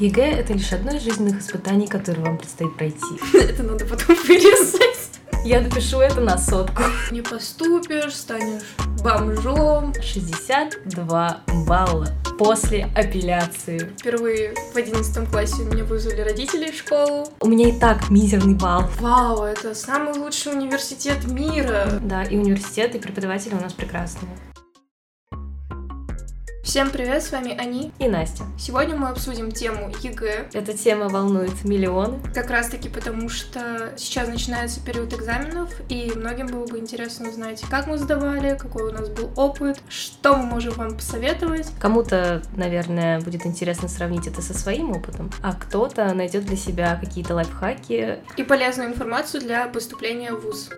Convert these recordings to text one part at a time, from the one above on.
ЕГЭ — это лишь одно из жизненных испытаний, которые вам предстоит пройти. Это надо потом вырезать. Я напишу это на сотку. Не поступишь, станешь бомжом. 62 балла после апелляции. Впервые в 11 классе меня вызвали родители в школу. У меня и так мизерный балл. Вау, это самый лучший университет мира. Да, и университет, и преподаватели у нас прекрасные. Всем привет, с вами Ани и Настя. Сегодня мы обсудим тему ЕГЭ. Эта тема волнует миллионы. Как раз таки потому, что сейчас начинается период экзаменов, и многим было бы интересно узнать, как мы сдавали, какой у нас был опыт, что мы можем вам посоветовать. Кому-то, наверное, будет интересно сравнить это со своим опытом, а кто-то найдет для себя какие-то лайфхаки. И полезную информацию для поступления в ВУЗ.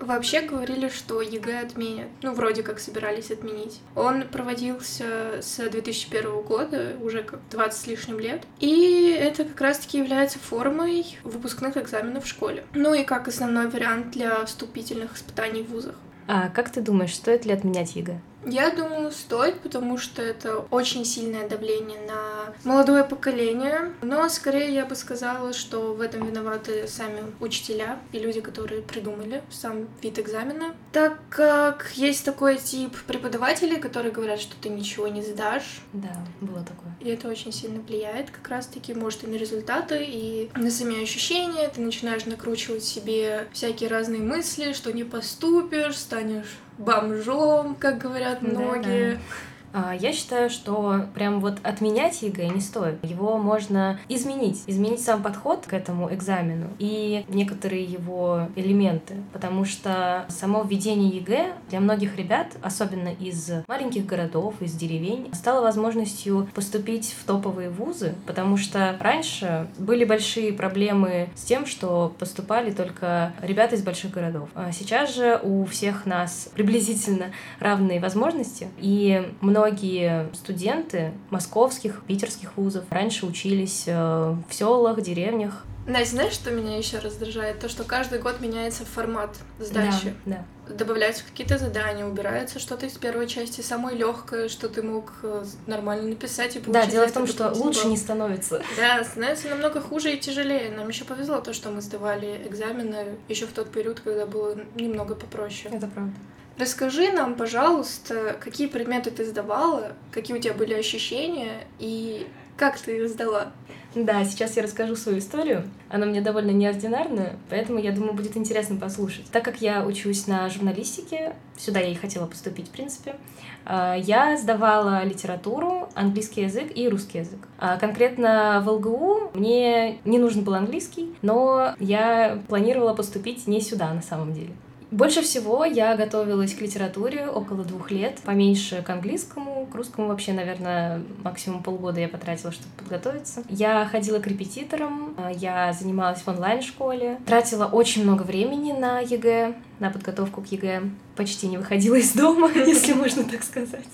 Вообще говорили, что ЕГЭ отменят. Ну, вроде как собирались отменить. Он проводился с 2001 года, уже как 20 с лишним лет. И это как раз-таки является формой выпускных экзаменов в школе. Ну и как основной вариант для вступительных испытаний в вузах. А как ты думаешь, стоит ли отменять ЕГЭ? Я думаю, стоит, потому что это очень сильное давление на молодое поколение. Но скорее я бы сказала, что в этом виноваты сами учителя и люди, которые придумали сам вид экзамена. Так как есть такой тип преподавателей, которые говорят, что ты ничего не сдашь. Да, было такое. И это очень сильно влияет как раз-таки, может, и на результаты, и на сами ощущения. Ты начинаешь накручивать себе всякие разные мысли, что не поступишь, станешь бомжом, как говорят многие. Да, да. А, я считаю, что прям вот отменять ЕГЭ не стоит. Его можно изменить, изменить сам подход к этому экзамену и некоторые его элементы, потому что само введение ЕГЭ для многих ребят, особенно из маленьких городов, из деревень, стало возможностью поступить в топовые вузы, потому что раньше были большие проблемы с тем, что поступали только ребята из больших городов. А сейчас же у всех нас приблизительно равные возможности, и многие многие студенты московских, питерских вузов раньше учились э, в селах, деревнях. Настя, знаешь, что меня еще раздражает? То, что каждый год меняется формат сдачи. Да, да. Добавляются какие-то задания, убирается что-то из первой части, самое легкое, что ты мог э, нормально написать и получить. Да, дело в том, что лучше не становится. Да, становится намного хуже и тяжелее. Нам еще повезло то, что мы сдавали экзамены еще в тот период, когда было немного попроще. Это правда. Расскажи нам, пожалуйста, какие предметы ты сдавала, какие у тебя были ощущения и как ты их сдала? Да, сейчас я расскажу свою историю. Она мне довольно неординарная, поэтому я думаю, будет интересно послушать. Так как я учусь на журналистике, сюда я и хотела поступить, в принципе, а, я сдавала литературу, английский язык и русский язык. А конкретно в ЛГУ мне не нужен был английский, но я планировала поступить не сюда на самом деле. Больше всего я готовилась к литературе около двух лет, поменьше к английскому, к русскому вообще, наверное, максимум полгода я потратила, чтобы подготовиться. Я ходила к репетиторам, я занималась в онлайн-школе, тратила очень много времени на ЕГЭ, на подготовку к ЕГЭ, почти не выходила из дома, если можно так сказать.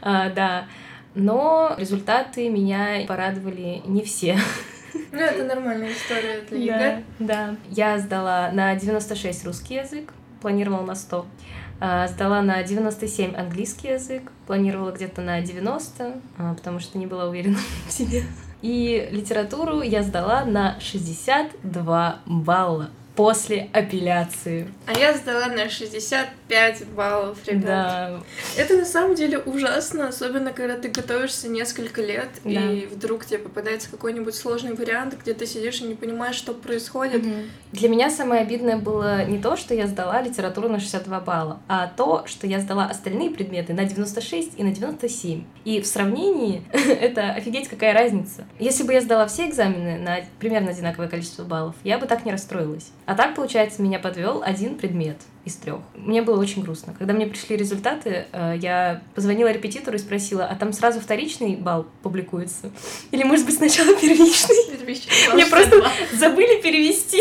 А, да, но результаты меня порадовали не все. Ну, это нормальная история для ЕГЭ. Да, да. Я сдала на 96 русский язык, планировала на 100. А, сдала на 97 английский язык, планировала где-то на 90, а, потому что не была уверена в себе. И литературу я сдала на 62 балла после апелляции. А я сдала на 65 баллов, ребят. Да. Это на самом деле ужасно, особенно когда ты готовишься несколько лет, да. и вдруг тебе попадается какой-нибудь сложный вариант, где ты сидишь и не понимаешь, что происходит. Угу. Для меня самое обидное было не то, что я сдала литературу на 62 балла, а то, что я сдала остальные предметы на 96 и на 97. И в сравнении это офигеть какая разница. Если бы я сдала все экзамены на примерно одинаковое количество баллов, я бы так не расстроилась. А так, получается, меня подвел один предмет из трех. Мне было очень грустно. Когда мне пришли результаты, э, я позвонила репетитору и спросила, а там сразу вторичный балл публикуется? Или, может быть, сначала первичный? Первичный. Мне просто забыли перевести.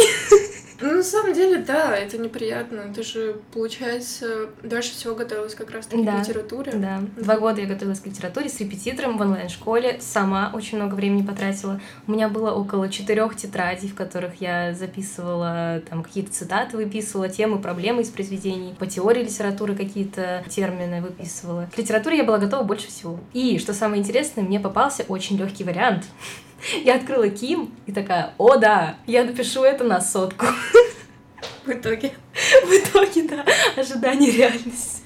Ну, на самом деле, да, это неприятно. Ты же, получается, дальше всего готовилась как раз-таки да, к литературе. Да, два года я готовилась к литературе с репетитором в онлайн-школе. Сама очень много времени потратила. У меня было около четырех тетрадей, в которых я записывала там какие-то цитаты, выписывала темы, проблемы из произведений. По теории литературы какие-то термины выписывала. К литературе я была готова больше всего. И, что самое интересное, мне попался очень легкий вариант Я открыла КИМ и такая, о да, я напишу это на сотку. В итоге. В итоге, да, ожидание реальность.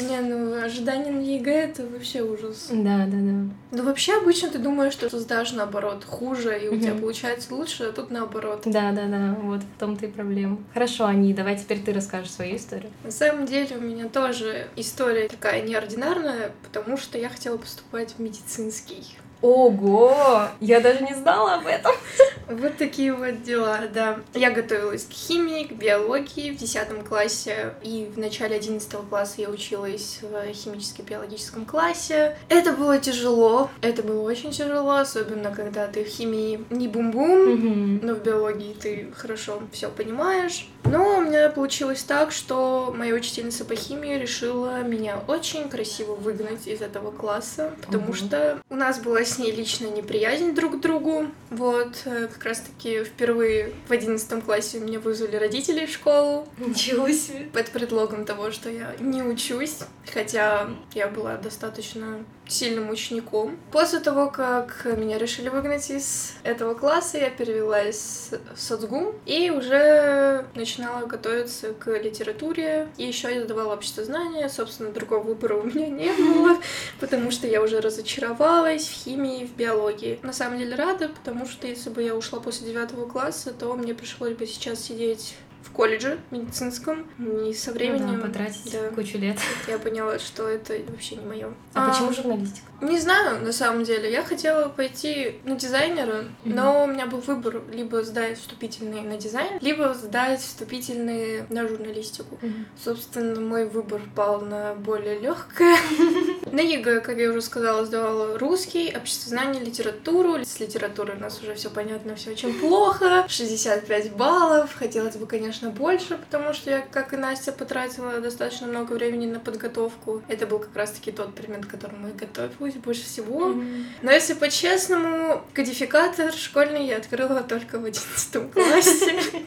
Не, ну ожидание на ЕГЭ это вообще ужас. Да, да, да. Ну вообще обычно ты думаешь, что ты сдашь наоборот хуже, и у тебя получается лучше, а тут наоборот. Да, да, да, вот в том-то и проблема. Хорошо, Ани, давай теперь ты расскажешь свою историю. На самом деле у меня тоже история такая неординарная, потому что я хотела поступать в медицинский. Ого! Я даже не знала об этом. Вот такие вот дела, да. Я готовилась к химии, к биологии в 10 классе, и в начале 11 класса я училась в химически-биологическом классе. Это было тяжело, это было очень тяжело, особенно когда ты в химии не бум-бум, но в биологии ты хорошо все понимаешь. Но у меня получилось так, что моя учительница по химии решила меня очень красиво выгнать из этого класса, потому угу. что у нас была с ней личная неприязнь друг к другу. Вот, э, как раз-таки впервые в одиннадцатом классе меня вызвали родители в школу. Ничего себе! Под предлогом того, что я не учусь, хотя я была достаточно сильным учеником. После того, как меня решили выгнать из этого класса, я перевелась в соцгум и уже начинала готовиться к литературе. И еще я сдавала общество знания. Собственно, другого выбора у меня не было, потому что я уже разочаровалась в химии, в биологии. На самом деле рада, потому что если бы я ушла после девятого класса, то мне пришлось бы сейчас сидеть в колледже медицинском, и со временем... Ну да, потратить да, кучу лет. Я поняла, что это вообще не мое. А, а почему журналистика? Не знаю, на самом деле. Я хотела пойти на дизайнера, mm-hmm. но у меня был выбор либо сдать вступительные на дизайн, либо сдать вступительные на журналистику. Mm-hmm. Собственно, мой выбор пал на более легкое. На ЕГЭ, как я уже сказала, сдавала русский, обществознание, литературу. С литературой у нас уже все понятно, все очень плохо. 65 баллов. Хотелось бы, конечно, больше, потому что я, как и Настя, потратила достаточно много времени на подготовку. Это был как раз-таки тот предмет, к которому я готовилась больше всего. Но если по-честному, кодификатор школьный я открыла только в 11 классе.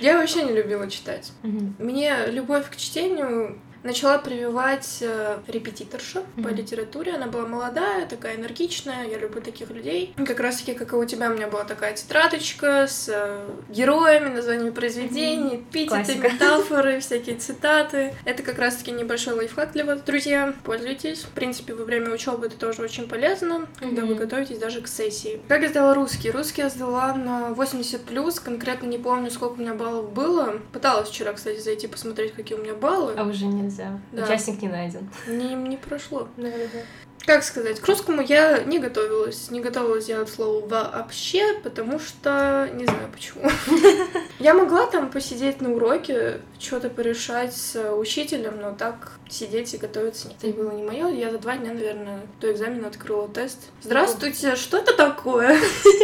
Я вообще не любила читать. Мне любовь к чтению начала прививать э, репетиторша mm-hmm. по литературе. Она была молодая, такая энергичная, я люблю таких людей. Как раз таки, как и у тебя, у меня была такая тетрадочка с э, героями, названиями произведений, mm-hmm. эпитеты, метафоры, всякие цитаты. Это как раз таки небольшой лайфхак для вас, друзья. Пользуйтесь. В принципе, во время учебы это тоже очень полезно, mm-hmm. когда вы готовитесь даже к сессии. Как я сдала русский? Русский я сдала на 80 плюс, конкретно не помню, сколько у меня баллов было. Пыталась вчера, кстати, зайти посмотреть, какие у меня баллы. А уже нельзя. Да. Участник не найден. Не, не прошло. Да, да, да. Как сказать, к русскому я не готовилась. Не готовилась от слова вообще, потому что не знаю почему. Я могла там посидеть на уроке, что-то порешать с учителем, но так сидеть и готовиться нет. Это было не мое. Я за два дня, наверное, до экзамена открыла тест. Здравствуйте, что это такое?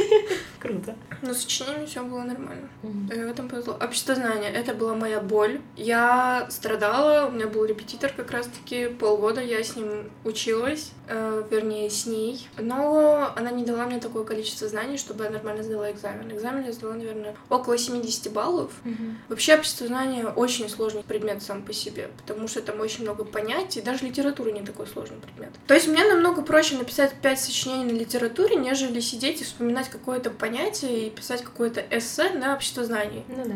Круто. Но с сочинением все было нормально. Mm-hmm. В этом повезло. Общество знания это была моя боль. Я страдала, у меня был репетитор как раз-таки полгода, я с ним училась, э, вернее, с ней. Но она не дала мне такое количество знаний, чтобы я нормально сдала экзамен. Экзамен я сдала, наверное, около 70 баллов. Mm-hmm. Вообще, общество знания очень сложный предмет сам по себе, потому что там очень много понятий, даже литература не такой сложный предмет. То есть мне намного проще написать 5 сочинений на литературе, нежели сидеть и вспоминать какое-то понятие и писать какое-то эссе на общество знаний. Ну да.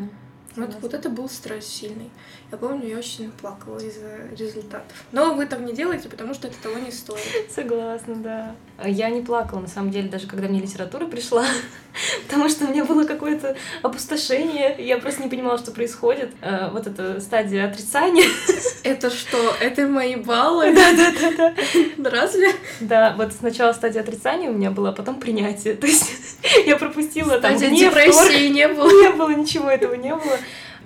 Вот, вот это был стресс сильный. Я помню, я очень сильно плакала из-за результатов. Но вы так не делаете, потому что это того не стоит. Согласна, да. Я не плакала, на самом деле, даже когда мне литература пришла, потому что у меня было какое-то опустошение, я просто не понимала, что происходит. Э, вот эта стадия отрицания. Это что? Это мои баллы? Да-да-да. Разве? Да, вот сначала стадия отрицания у меня была, потом принятие. То есть я пропустила там Стадия депрессии не было. Не было, ничего этого не было.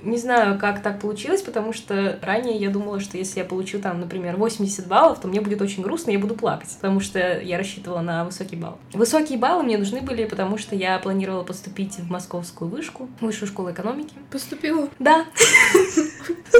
Не знаю, как так получилось, потому что ранее я думала, что если я получу там, например, 80 баллов, то мне будет очень грустно, я буду плакать, потому что я рассчитывала на высокий балл. Высокие баллы мне нужны были, потому что я планировала поступить в московскую вышку, высшую школу экономики. Поступила? Да.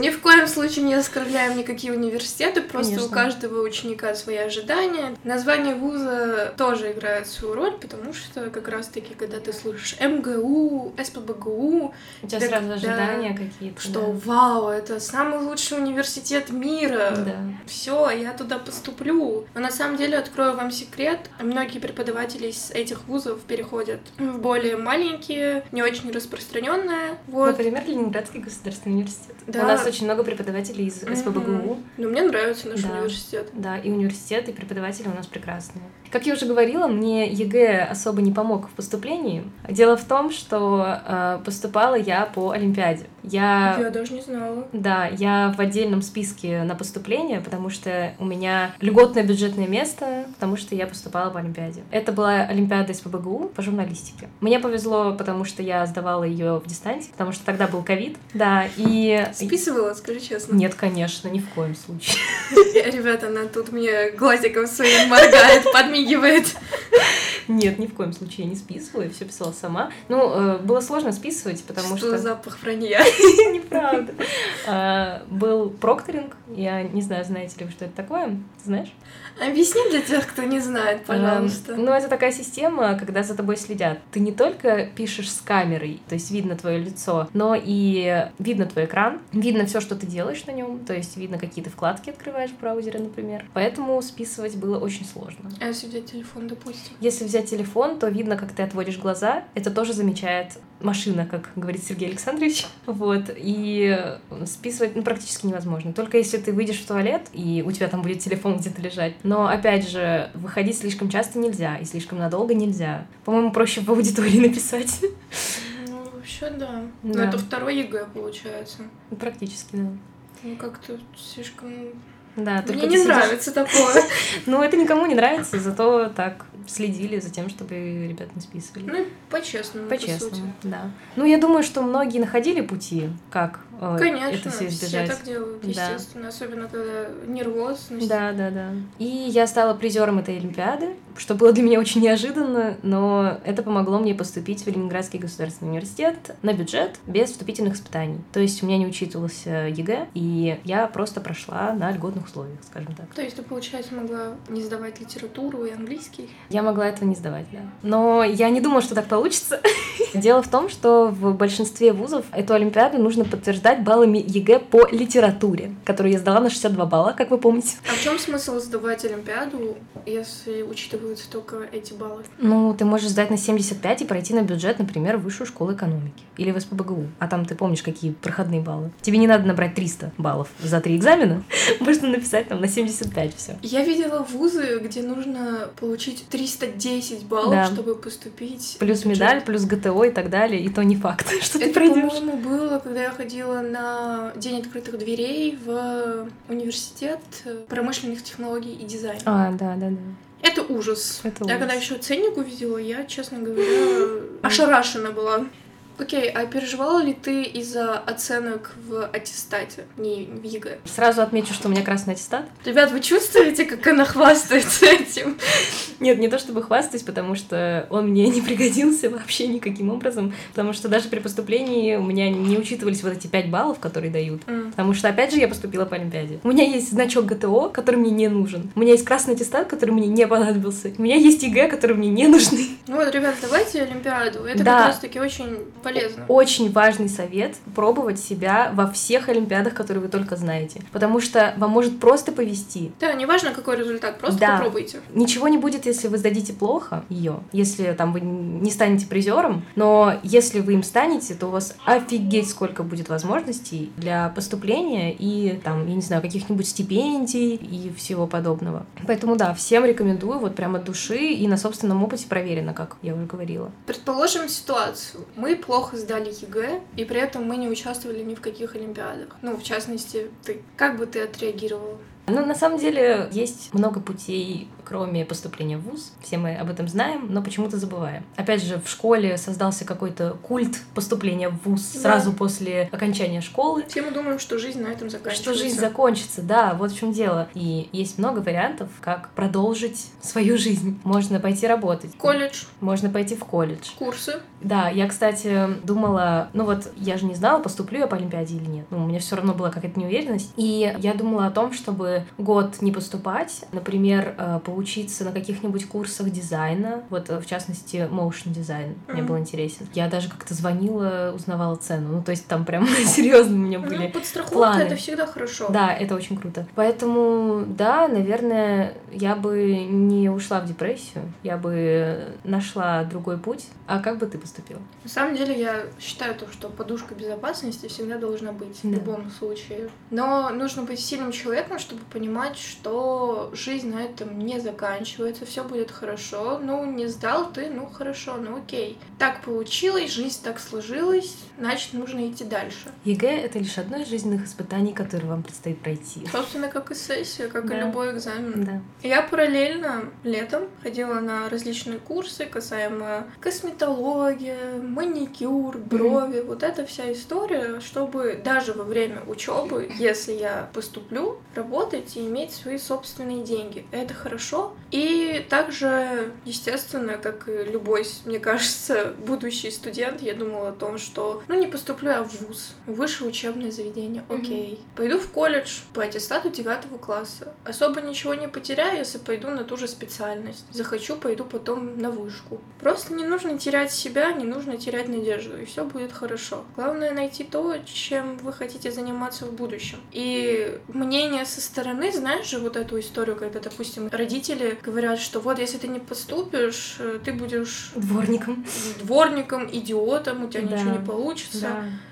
Ни в коем случае не оскорбляем никакие университеты, просто Конечно. у каждого ученика свои ожидания. Название вуза тоже играет свою роль, потому что как раз-таки, когда ты слышишь МГУ, СПБГУ... У тебя сразу ожидания ожидания какие-то. Что да. вау, это самый лучший университет мира. Да. Все, я туда поступлю. Но на самом деле открою вам секрет. Многие преподаватели из этих вузов переходят в более маленькие, не очень распространенные. Вот. Например, Ленинградский государственный университет. Да. У нас очень много преподавателей из. СПБГУ. Но мне нравится наш Да. университет. Да, и университет, и преподаватели у нас прекрасные. Как я уже говорила, мне ЕГЭ особо не помог в поступлении. Дело в том, что э, поступала я по Олимпиаде. Я... Я даже не знала. Да, я в отдельном списке на поступление, потому что у меня льготное бюджетное место, потому что я поступала по Олимпиаде. Это была Олимпиада СПБГУ по журналистике. Мне повезло, потому что я сдавала ее в дистанте, потому что тогда был ковид. Да, и... Списывала, скажи честно. Нет, конечно, ни в коем случае. Ребята, она тут мне глазиком своим моргает, подмигивает. Нет, ни в коем случае я не списывала, я все писала сама. Ну, э, было сложно списывать, потому Что что... за запах вранья? Неправда. А, Был прокторинг, я не знаю, знаете ли вы, что это такое, Ты знаешь? Объясни для тех, кто не знает, пожалуйста. Эм, Ну, это такая система, когда за тобой следят. Ты не только пишешь с камерой, то есть видно твое лицо, но и видно твой экран, видно все, что ты делаешь на нем, то есть видно, какие ты вкладки открываешь в браузере, например. Поэтому списывать было очень сложно. А если взять телефон, допустим? Если взять телефон, то видно, как ты отводишь глаза. Это тоже замечает машина, как говорит Сергей Александрович. Вот. И списывать ну, практически невозможно. Только если ты выйдешь в туалет, и у тебя там будет телефон где-то лежать. Но, опять же, выходить слишком часто нельзя, и слишком надолго нельзя. По-моему, проще в аудитории написать. Ну, вообще, да. Но Да. это второй ЕГЭ, получается. Ну, Практически, да. Ну, как-то слишком... Да, Мне не сидишь- нравится такое. Ну, это никому не нравится, зато так следили за тем, чтобы ребята не списывали. Ну, и по-честному, по. По-честному, да. Ну, я думаю, что многие находили пути, как э, Конечно, это все избежать. так делают, Да. естественно. Особенно, когда нервозность. Да, да, да. И я стала призером этой Олимпиады, что было для меня очень неожиданно, но это помогло мне поступить в Ленинградский государственный университет на бюджет без вступительных испытаний. То есть у меня не учитывался ЕГЭ, и я просто прошла на льготных условиях, скажем так. То есть ты, получается, могла не сдавать литературу и английский? Я могла этого не сдавать, да. Но я не думала, что так получится. Дело в том, что в большинстве вузов эту Олимпиаду нужно подтверждать баллами ЕГЭ по литературе, которую я сдала на 62 балла, как вы помните. А в чем смысл сдавать Олимпиаду, если учитываются только эти баллы? Ну, ты можешь сдать на 75 и пройти на бюджет, например, в высшую школу экономики или в СПБГУ. А там ты помнишь, какие проходные баллы. Тебе не надо набрать 300 баллов за три экзамена. Можно написать там на 75 все. Я видела вузы, где нужно получить 310 баллов, Да. чтобы поступить. Плюс медаль, плюс ГТО и так далее. И то не факт, что ты Это, пройдешь. по-моему, было, когда я ходила на День открытых дверей в университет промышленных технологий и дизайна. А, да, да, да. Это ужас. Это я когда ужас. еще ценник увидела, я, честно говоря, ошарашена была. Окей, а переживала ли ты из-за оценок в аттестате, не в ЕГЭ? Сразу отмечу, что у меня красный аттестат. Ребят, вы чувствуете, как она хвастается этим? Нет, не то чтобы хвастаюсь, потому что он мне не пригодился вообще никаким образом, потому что даже при поступлении у меня не учитывались вот эти 5 баллов, которые дают. М. Потому что, опять же, я поступила по Олимпиаде. У меня есть значок ГТО, который мне не нужен. У меня есть красный аттестат, который мне не понадобился. У меня есть ЕГЭ, который мне не нужны. Ну вот, ребят, давайте Олимпиаду. Это Да. как раз-таки очень полезно. Очень важный совет — пробовать себя во всех Олимпиадах, которые вы только знаете. Потому что вам может просто повезти. Да, неважно, какой результат, просто Да. попробуйте. Ничего не будет, если вы сдадите плохо ее, если там вы не станете призером, но если вы им станете, то у вас офигеть сколько будет возможностей для поступления и там, я не знаю, каких-нибудь стипендий и всего подобного. Поэтому да, всем рекомендую вот прямо от души и на собственном опыте проверено, как я уже говорила. Предположим ситуацию. Мы плохо сдали ЕГЭ, и при этом мы не участвовали ни в каких Олимпиадах. Ну, в частности, ты. Как бы ты отреагировала? Ну, на самом деле, есть много путей, кроме поступления в ВУЗ. Все мы об этом знаем, но почему-то забываем. Опять же, в школе создался какой-то культ поступления в ВУЗ Да. сразу после окончания школы. Все мы думаем, что жизнь на этом заканчивается. Что жизнь закончится, да, вот в чем дело. И есть много вариантов, как продолжить свою жизнь. Можно пойти работать. Колледж, Можно пойти в колледж. курсы. Да, я, кстати, думала, ну вот я же не знала, поступлю я по Олимпиаде или нет. Ну, у меня все равно была какая-то неуверенность. И я думала о том, чтобы бы год не поступать, например, э, поучиться на каких-нибудь курсах дизайна, вот э, в частности motion дизайн mm-hmm. мне был интересен. Я даже как-то звонила, узнавала цену, ну то есть там прям серьезно у меня ну, были ну, планы. это всегда хорошо. Да, это очень круто. Поэтому, да, наверное, я бы не ушла в депрессию, я бы нашла другой путь. А как бы ты поступила? На самом деле я считаю то, что подушка безопасности всегда должна быть да. в любом случае. Но нужно быть сильным человеком, чтобы понимать, что жизнь на этом не заканчивается, все будет хорошо. Ну, не сдал ты, ну хорошо, ну окей. Так получилось, жизнь так сложилась, значит, нужно идти дальше. ЕГЭ — это лишь одно из жизненных испытаний, которые вам предстоит пройти. Собственно, как и сессия, как да. и любой экзамен. Да. Я параллельно летом ходила на различные курсы касаемо косметологии, маникюр, брови, mm-hmm. вот эта вся история, чтобы даже во время учебы, если я поступлю, работать и иметь свои собственные деньги. Это хорошо. И также, естественно, как и любой, мне кажется, будущий студент, я думала о том, что, ну, не поступлю я в ВУЗ, высшее учебное заведение, окей. Mm-hmm. Пойду в колледж по аттестату девятого класса. Особо ничего не потеряю, если пойду на ту же специальность. Захочу, пойду потом на вышку. Просто не нужно терять себя, не нужно терять надежду, и все будет хорошо. Главное найти то, чем вы хотите заниматься в будущем. И мнение со стороны, знаешь же вот эту историю, когда, допустим, родители говорят, что вот если ты не поступишь, э, ты будешь дворником, дворником, идиотом, у тебя да. ничего не получится.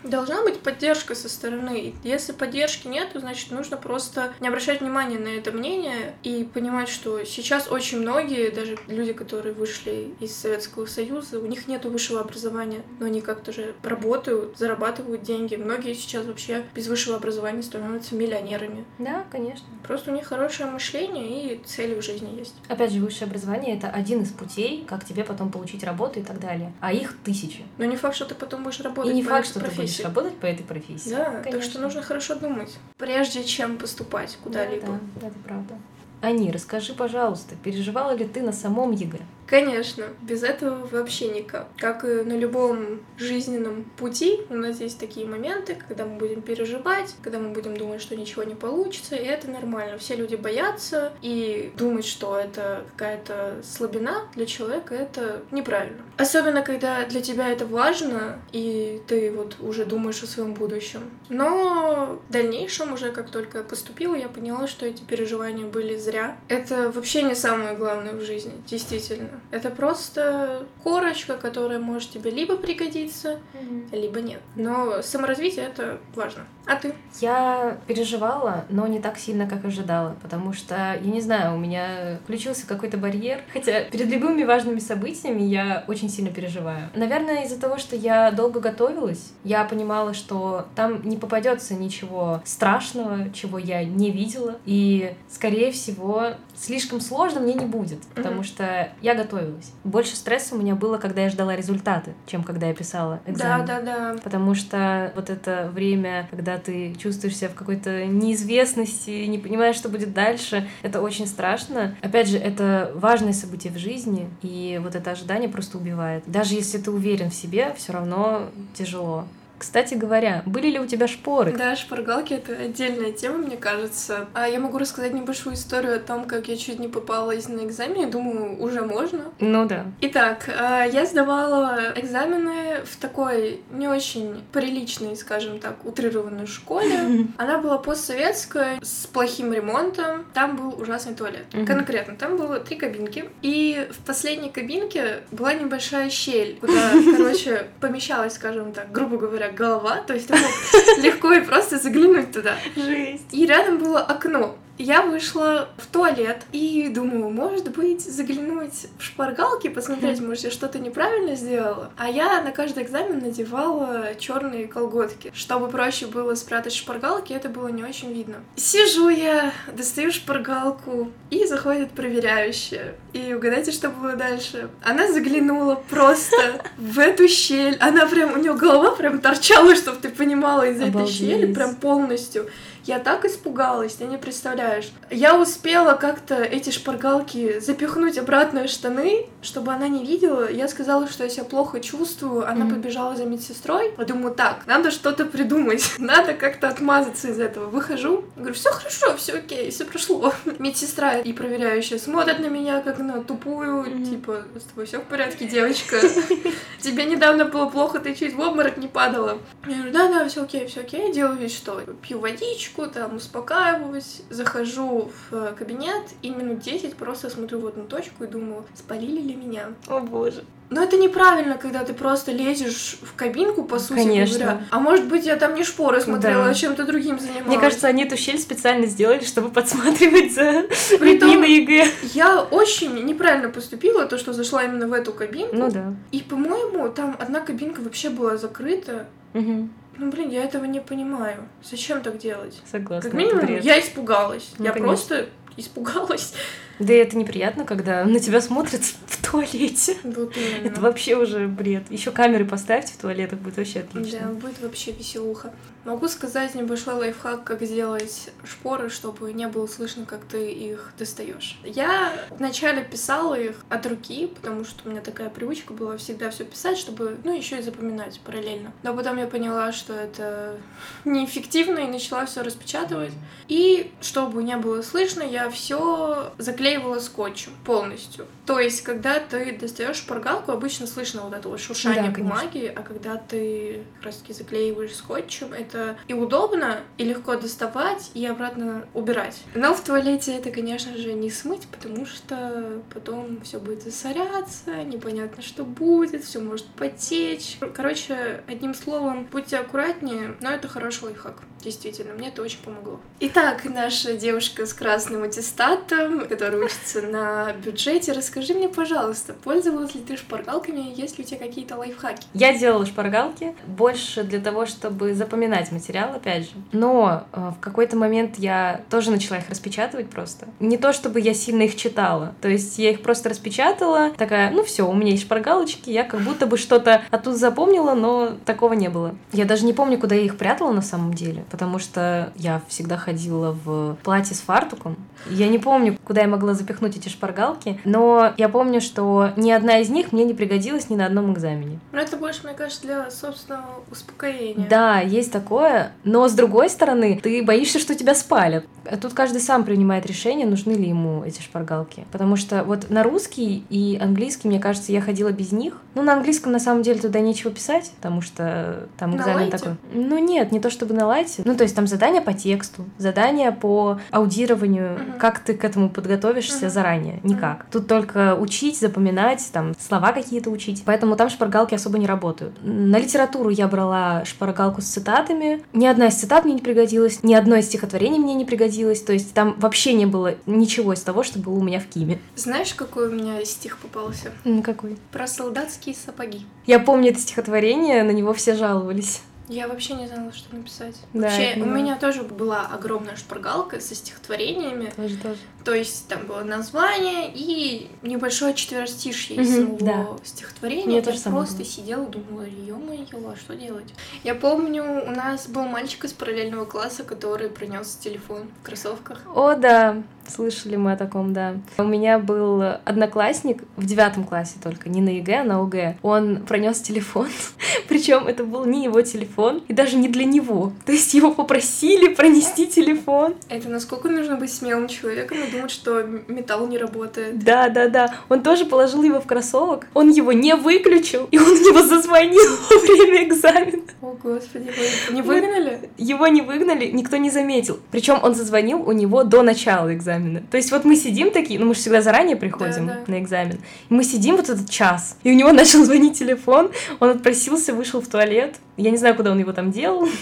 Да. Должна быть поддержка со стороны. Если поддержки нет, то значит нужно просто не обращать внимания на это мнение и понимать, что сейчас очень многие, даже люди, которые вышли из Советского Союза, у них нет высшего образования, но они как-то же работают, зарабатывают деньги. Многие сейчас вообще без высшего образования становятся миллионерами. Да, конечно. Просто у них хорошее мышление и цели в жизни есть. Опять же, высшее образование — это один из путей, как тебе потом получить работу и так далее. А их тысячи. Но не факт, что ты потом будешь работать И не по факт, что профессии. ты будешь работать по этой профессии. Да, Конечно. так что нужно хорошо думать, прежде чем поступать куда-либо. Да, да, это правда. Ани, расскажи, пожалуйста, переживала ли ты на самом ЕГЭ? Конечно, без этого вообще никак. Как и на любом жизненном пути, у нас есть такие моменты, когда мы будем переживать, когда мы будем думать, что ничего не получится, и это нормально. Все люди боятся, и думать, что это какая-то слабина для человека, это неправильно. Особенно, когда для тебя это важно, и ты вот уже думаешь о своем будущем. Но в дальнейшем, уже как только я поступила, я поняла, что эти переживания были зря. Это вообще не самое главное в жизни, действительно. Это просто корочка, которая может тебе либо пригодиться, mm-hmm. либо нет. Но саморазвитие это важно. А ты? Я переживала, но не так сильно, как ожидала, потому что, я не знаю, у меня включился какой-то барьер. Хотя перед любыми важными событиями я очень сильно переживаю. Наверное, из-за того, что я долго готовилась, я понимала, что там не попадется ничего страшного, чего я не видела. И, скорее всего, слишком сложно мне не будет, потому mm-hmm. что я готовилась. Больше стресса у меня было, когда я ждала результаты, чем когда я писала экзамен. Да, да, да. Потому что вот это время, когда ты чувствуешь себя в какой-то неизвестности, не понимаешь, что будет дальше, это очень страшно. Опять же, это важное событие в жизни, и вот это ожидание просто убивает. Даже если ты уверен в себе, все равно тяжело. Кстати говоря, были ли у тебя шпоры? Да, шпаргалки — это отдельная тема, мне кажется. А я могу рассказать небольшую историю о том, как я чуть не попалась на экзамене. Думаю, уже можно. Ну да. Итак, а, я сдавала экзамены в такой не очень приличной, скажем так, утрированной школе. Она была постсоветская, с плохим ремонтом. Там был ужасный туалет. Конкретно, там было три кабинки. И в последней кабинке была небольшая щель, куда, короче, помещалась, скажем так, грубо говоря, голова, то есть ты мог легко и просто заглянуть туда. Жесть. И рядом было окно. Я вышла в туалет и думаю, может быть, заглянуть в шпаргалки, посмотреть, может, я что-то неправильно сделала. А я на каждый экзамен надевала черные колготки. Чтобы проще было спрятать шпаргалки, это было не очень видно. Сижу я, достаю шпаргалку, и заходит проверяющая. И угадайте, что было дальше. Она заглянула просто в эту щель. Она прям, у нее голова прям торчала, чтобы ты понимала, из этой щели, прям полностью. Я так испугалась, ты не представляешь. Я успела как-то эти шпаргалки запихнуть обратно в штаны, чтобы она не видела. Я сказала, что я себя плохо чувствую. Она mm-hmm. побежала за медсестрой. Я думаю, так, надо что-то придумать. Надо как-то отмазаться из этого. Выхожу, говорю, все хорошо, все окей, все прошло. Медсестра и проверяющая смотрят на меня, как на тупую, mm-hmm. типа, с тобой все в порядке, девочка? Тебе недавно было плохо, ты чуть в обморок не падала. Я говорю, да-да, все окей, все окей. Делаю вид, что пью водичку, там, успокаиваюсь. Захожу в кабинет и минут 10 просто смотрю в одну точку и думаю, спалили ли меня? О боже. Но это неправильно, когда ты просто лезешь в кабинку, по сути Конечно. говоря. А может быть, я там не шпоры смотрела, да. а чем-то другим занималась. Мне кажется, они эту щель специально сделали, чтобы подсматривать за Притом, на ЕГЭ. Я очень неправильно поступила, то, что зашла именно в эту кабинку. Ну да. И, по-моему, там одна кабинка вообще была закрыта. Угу. Ну, блин, я этого не понимаю. Зачем так делать? Согласна. Как минимум, я испугалась. Ну, я конечно. просто испугалась. Да и это неприятно, когда на тебя смотрят в туалете. Вот это вообще уже бред. Еще камеры поставьте в туалетах, будет вообще отлично. Да, будет вообще веселуха. Могу сказать небольшой лайфхак, как сделать шпоры, чтобы не было слышно, как ты их достаешь. Я вначале писала их от руки, потому что у меня такая привычка была всегда все писать, чтобы, ну, еще и запоминать параллельно. Но потом я поняла, что это неэффективно, и начала все распечатывать. И чтобы не было слышно, я все заклеивала скотчем полностью. То есть, когда ты достаешь шпаргалку, обычно слышно вот это вот шуршание да, бумаги, а когда ты как раз таки заклеиваешь скотчем, это это и удобно, и легко доставать, и обратно убирать. Но в туалете это, конечно же, не смыть, потому что потом все будет засоряться, непонятно, что будет, все может потечь. Короче, одним словом, будьте аккуратнее, но это хороший лайфхак. Действительно, мне это очень помогло. Итак, наша девушка с красным аттестатом, которая учится на бюджете, расскажи мне, пожалуйста, пользовалась ли ты шпаргалками, есть ли у тебя какие-то лайфхаки? Я делала шпаргалки больше для того, чтобы запоминать материал, опять же. Но э, в какой-то момент я тоже начала их распечатывать просто. Не то, чтобы я сильно их читала. То есть я их просто распечатала, такая, ну все, у меня есть шпаргалочки, я как будто бы что-то оттуда запомнила, но такого не было. Я даже не помню, куда я их прятала на самом деле потому что я всегда ходила в платье с фартуком. Я не помню, куда я могла запихнуть эти шпаргалки, но я помню, что ни одна из них мне не пригодилась ни на одном экзамене. Но это больше, мне кажется, для собственного успокоения. Да, есть такое, но с другой стороны, ты боишься, что тебя спалят. А тут каждый сам принимает решение, нужны ли ему эти шпаргалки. Потому что вот на русский и английский, мне кажется, я ходила без них. Ну, на английском, на самом деле, туда нечего писать, потому что там экзамен такой. Ну, нет, не то чтобы на лайте. Ну, то есть там задания по тексту, задания по аудированию, угу. как ты к этому подготовишься угу. заранее. Никак. Угу. Тут только учить, запоминать, там слова какие-то учить. Поэтому там шпаргалки особо не работают. На литературу я брала шпаргалку с цитатами. Ни одна из цитат мне не пригодилась, ни одно из стихотворений мне не пригодилось пригодилось. То есть там вообще не было ничего из того, что было у меня в Киме. Знаешь, какой у меня стих попался? Ну, какой? Про солдатские сапоги. Я помню это стихотворение, на него все жаловались. Я вообще не знала, что написать. Да, вообще, у меня тоже была огромная шпаргалка со стихотворениями. Тоже, тоже. То есть там было название и небольшое четверостишье из самого да. стихотворения. Я тоже просто было. сидела думала, ё-моё, а что делать? Я помню, у нас был мальчик из параллельного класса, который принес телефон в кроссовках. О, да, слышали мы о таком, да. У меня был одноклассник в девятом классе только, не на ЕГЭ, а на ОГЭ. Он пронес телефон, причем это был не его телефон и даже не для него. То есть его попросили пронести телефон. Это насколько нужно быть смелым человеком и думать, что металл не работает. Да, да, да. Он тоже положил его в кроссовок, он его не выключил, и он его зазвонил во время экзамена. О, господи, вы не выгнали? Его не выгнали, никто не заметил. Причем он зазвонил у него до начала экзамена. То есть вот мы сидим такие, ну мы же всегда заранее приходим да, да. на экзамен, и мы сидим вот этот час, и у него начал звонить телефон, он отпросился, вышел в туалет. Я не знаю, куда он его там делал.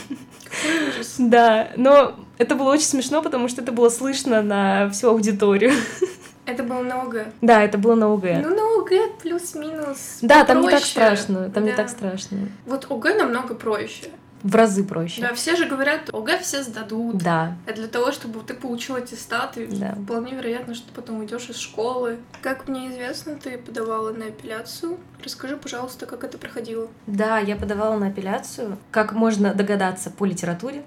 Да, но это было очень смешно, потому что это было слышно на всю аудиторию. Это было на ОГЭ? Да, это было на ОГЭ. Ну, на ОГЭ плюс-минус Да, там не так страшно, там да. не так страшно. Вот ОГЭ намного проще в разы проще. Да, все же говорят, ОГЭ все сдадут. Да. А для того, чтобы ты получил аттестат, и да. вполне вероятно, что ты потом уйдешь из школы. Как мне известно, ты подавала на апелляцию. Расскажи, пожалуйста, как это проходило. Да, я подавала на апелляцию. Как можно догадаться по литературе.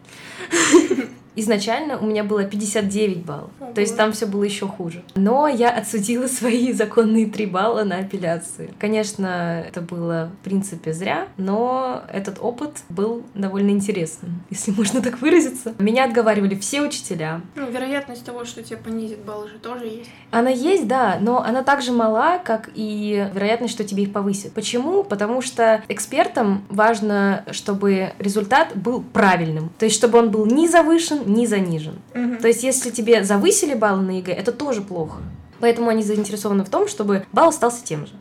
изначально у меня было 59 баллов. Ого. То есть там все было еще хуже. Но я отсудила свои законные 3 балла на апелляции. Конечно, это было в принципе зря, но этот опыт был довольно интересным, если можно так выразиться. Меня отговаривали все учителя. Ну, вероятность того, что тебе понизит балл же тоже есть. Она есть, да, но она также мала, как и вероятность, что тебе их повысит. Почему? Потому что экспертам важно, чтобы результат был правильным. То есть, чтобы он был ни завышен, ни занижен. То есть, если тебе завысили баллы на ЕГЭ, это тоже плохо. Поэтому они заинтересованы в том, чтобы балл остался тем же.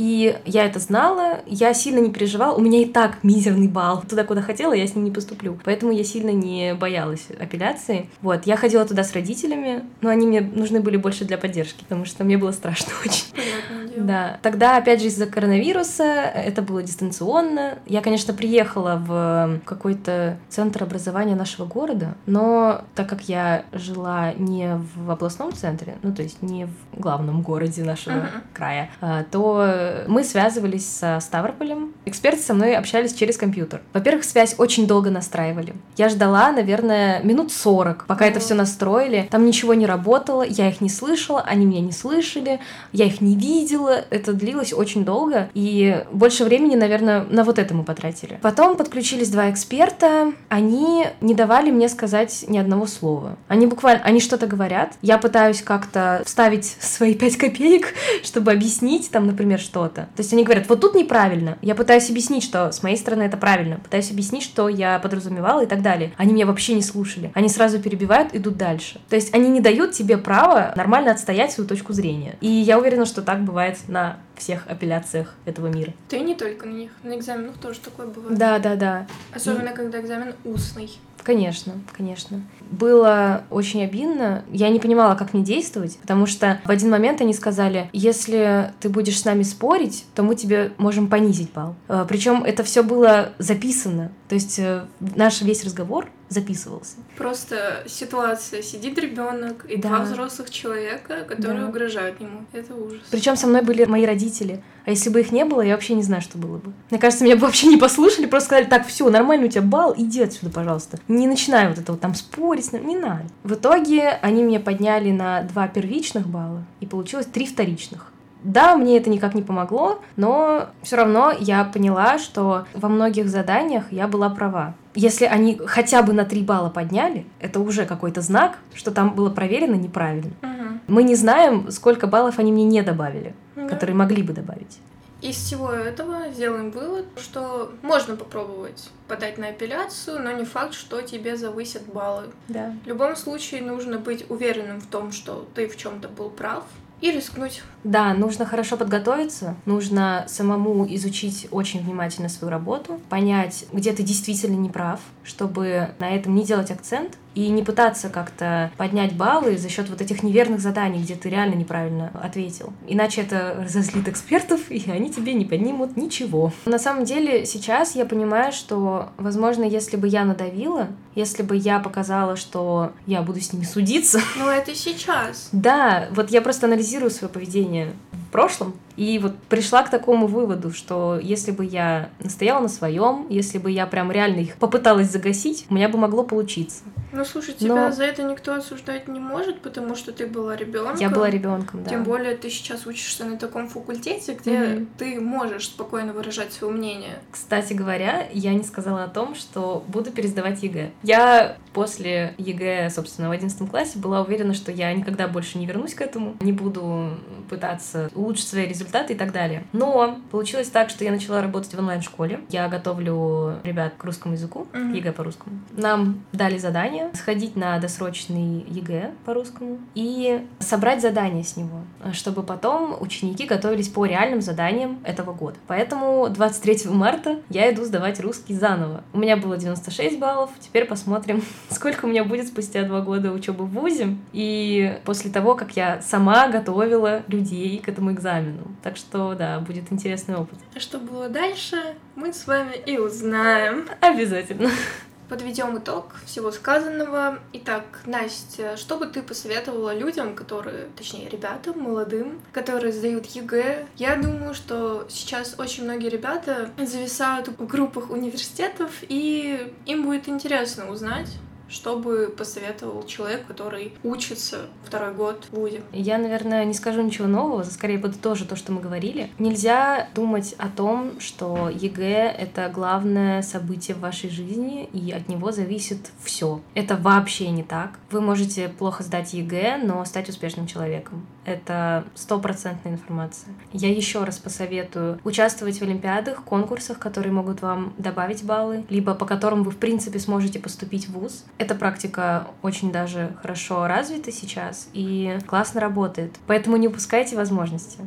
И я это знала, я сильно не переживала. У меня и так мизерный балл. Туда, куда хотела, я с ним не поступлю. Поэтому я сильно не боялась апелляции. Вот, я ходила туда с родителями, но они мне нужны были больше для поддержки, потому что мне было страшно очень. Да. Тогда, опять же, из-за коронавируса это было дистанционно. Я, конечно, приехала в какой-то центр образования нашего города, но так как я жила не в областном центре, ну, то есть не в главном городе нашего Мгм. края, а, то мы связывались со Ставрополем. Эксперты со мной общались через компьютер. Во-первых, связь очень долго настраивали. Я ждала, наверное, минут 40, пока это все настроили. Там ничего не работало, я их не слышала, они меня не слышали, я их не видела. Это длилось очень долго, и больше времени, наверное, на вот это мы потратили. Потом подключились два эксперта, они не давали мне сказать ни одного слова. Они буквально, они что-то говорят, я пытаюсь как-то вставить свои пять копеек, чтобы объяснить там, например, что-то. То есть они говорят, вот тут неправильно. Я пытаюсь объяснить, что с моей стороны это правильно. Пытаюсь объяснить, что я подразумевала и так далее. Они меня вообще не слушали. Они сразу перебивают, идут дальше. То есть они не дают тебе права нормально отстоять свою точку зрения. И я уверена, что так бывает на всех апелляциях этого мира. Да и не только на них. На экзаменах тоже такое бывает. Да, да, да. Особенно, когда экзамен устный. Конечно, конечно. Было очень обидно. Я не понимала, как мне действовать, потому что в один момент они сказали, если ты будешь с нами спорить, то мы тебе можем понизить балл. Причем это все было записано. То есть э, наш весь разговор записывался. Просто ситуация. Сидит ребенок и Да. два взрослых человека, которые Да. угрожают ему. Это ужас. Причем со мной были мои родители. А если бы их не было, я вообще не знаю, что было бы. Мне кажется, меня бы вообще не послушали, просто сказали, так, все, нормально у тебя балл, иди отсюда, пожалуйста. Не начинай вот это вот там спорить, не надо. В итоге они меня подняли на два первичных балла, и получилось три вторичных. Да, мне это никак не помогло, но все равно я поняла, что во многих заданиях я была права. Если они хотя бы на три балла подняли, это уже какой-то знак, что там было проверено неправильно. Мгм. Мы не знаем, сколько баллов они мне не добавили, Да. которые могли бы добавить. Из всего этого сделаем вывод, что можно попробовать подать на апелляцию, но не факт, что тебе завысят баллы. Да. В любом случае нужно быть уверенным в том, что ты в чем-то был прав, и рискнуть. Да, нужно хорошо подготовиться, нужно самому изучить очень внимательно свою работу, понять, где ты действительно не прав, чтобы на этом не делать акцент и не пытаться как-то поднять баллы за счет вот этих неверных заданий, где ты реально неправильно ответил. Иначе это разозлит экспертов, и они тебе не поднимут ничего. На самом деле сейчас я понимаю, что, возможно, если бы я надавила, если бы я показала, что я буду с ними судиться, Но это сейчас. да, вот я просто анализирую свое поведение в прошлом и вот пришла к такому выводу, что если бы я настояла на своем, если бы я прям реально их попыталась загасить, у меня бы могло получиться. Ну слушай, Но- тебя за это никто осуждать не может, потому что ты была ребенком. Я была ребенком, да. Тем более ты сейчас учишься на таком факультете, где Мгм. ты можешь спокойно выражать свое мнение. Кстати говоря, я не сказала о том, что буду пересдавать ЕГЭ. Я после ЕГЭ, собственно, в 11 классе была уверена, что я никогда больше не вернусь к этому, не буду пытаться улучшить свои результаты и так далее. Но получилось так, что я начала работать в онлайн-школе. Я готовлю ребят к русскому языку, Мгм. ЕГЭ по-русскому. Нам дали задание сходить на досрочный ЕГЭ по-русскому и собрать задание с него, чтобы потом ученики готовились по реальным заданиям этого года. Поэтому 23 марта я иду сдавать русский заново. У меня было 96 баллов, теперь посмотрим, сколько у меня будет спустя два года учебы в ВУЗе и после того, как я сама готовила людей к этому экзамену. Так что, да, будет интересный опыт. А что было дальше, мы с вами и узнаем. Обязательно. Подведем итог всего сказанного. Итак, Настя, что бы ты посоветовала людям, которые, точнее, ребятам, молодым, которые сдают ЕГЭ? Я думаю, что сейчас очень многие ребята зависают в группах университетов, и им будет интересно узнать, что бы посоветовал человек, который учится второй год в ВУЗе? Я, наверное, не скажу ничего нового, скорее буду тоже то, что мы говорили. Нельзя думать о том, что ЕГЭ — это главное событие в вашей жизни, и от него зависит все. Это вообще не так. Вы можете плохо сдать ЕГЭ, но стать успешным человеком. Это стопроцентная информация. Я еще раз посоветую участвовать в олимпиадах, конкурсах, которые могут вам добавить баллы, либо по которым вы, в принципе, сможете поступить в ВУЗ. Эта практика очень даже хорошо развита сейчас и классно работает. Поэтому не упускайте возможности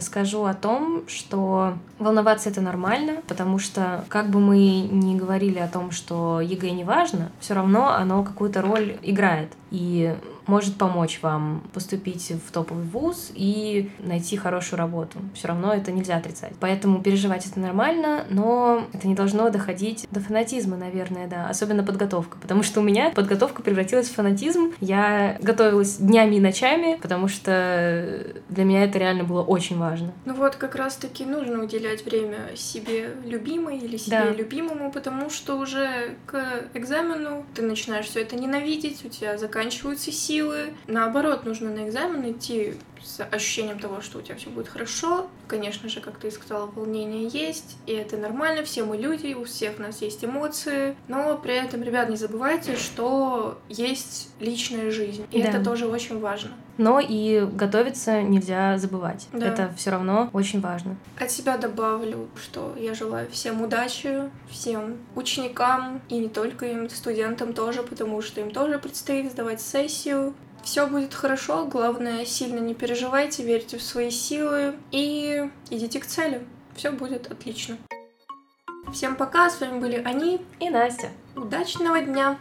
скажу о том, что волноваться это нормально, потому что как бы мы ни говорили о том, что ЕГЭ не важно, все равно оно какую-то роль играет. И может помочь вам поступить в топовый вуз и найти хорошую работу. Все равно это нельзя отрицать. Поэтому переживать это нормально, но это не должно доходить до фанатизма, наверное, да. Особенно подготовка. Потому что у меня подготовка превратилась в фанатизм. Я готовилась днями и ночами, потому что для меня это реально было очень важно. Ну вот как раз-таки нужно уделять время себе любимой или себе да. любимому, потому что уже к экзамену ты начинаешь все это ненавидеть, у тебя заканчиваются силы, силы. Наоборот, нужно на экзамен идти с ощущением того, что у тебя все будет хорошо. Конечно же, как ты сказала, волнение есть, и это нормально, все мы люди, у всех у нас есть эмоции, но при этом, ребят, не забывайте, что есть личная жизнь, и да. это тоже очень важно. Но и готовиться нельзя забывать. Да. Это все равно очень важно. От себя добавлю, что я желаю всем удачи, всем ученикам и не только им, студентам тоже, потому что им тоже предстоит сдавать сессию. Все будет хорошо, главное, сильно не переживайте, верьте в свои силы и идите к цели. Все будет отлично. Всем пока, с вами были они и Настя. Удачного дня!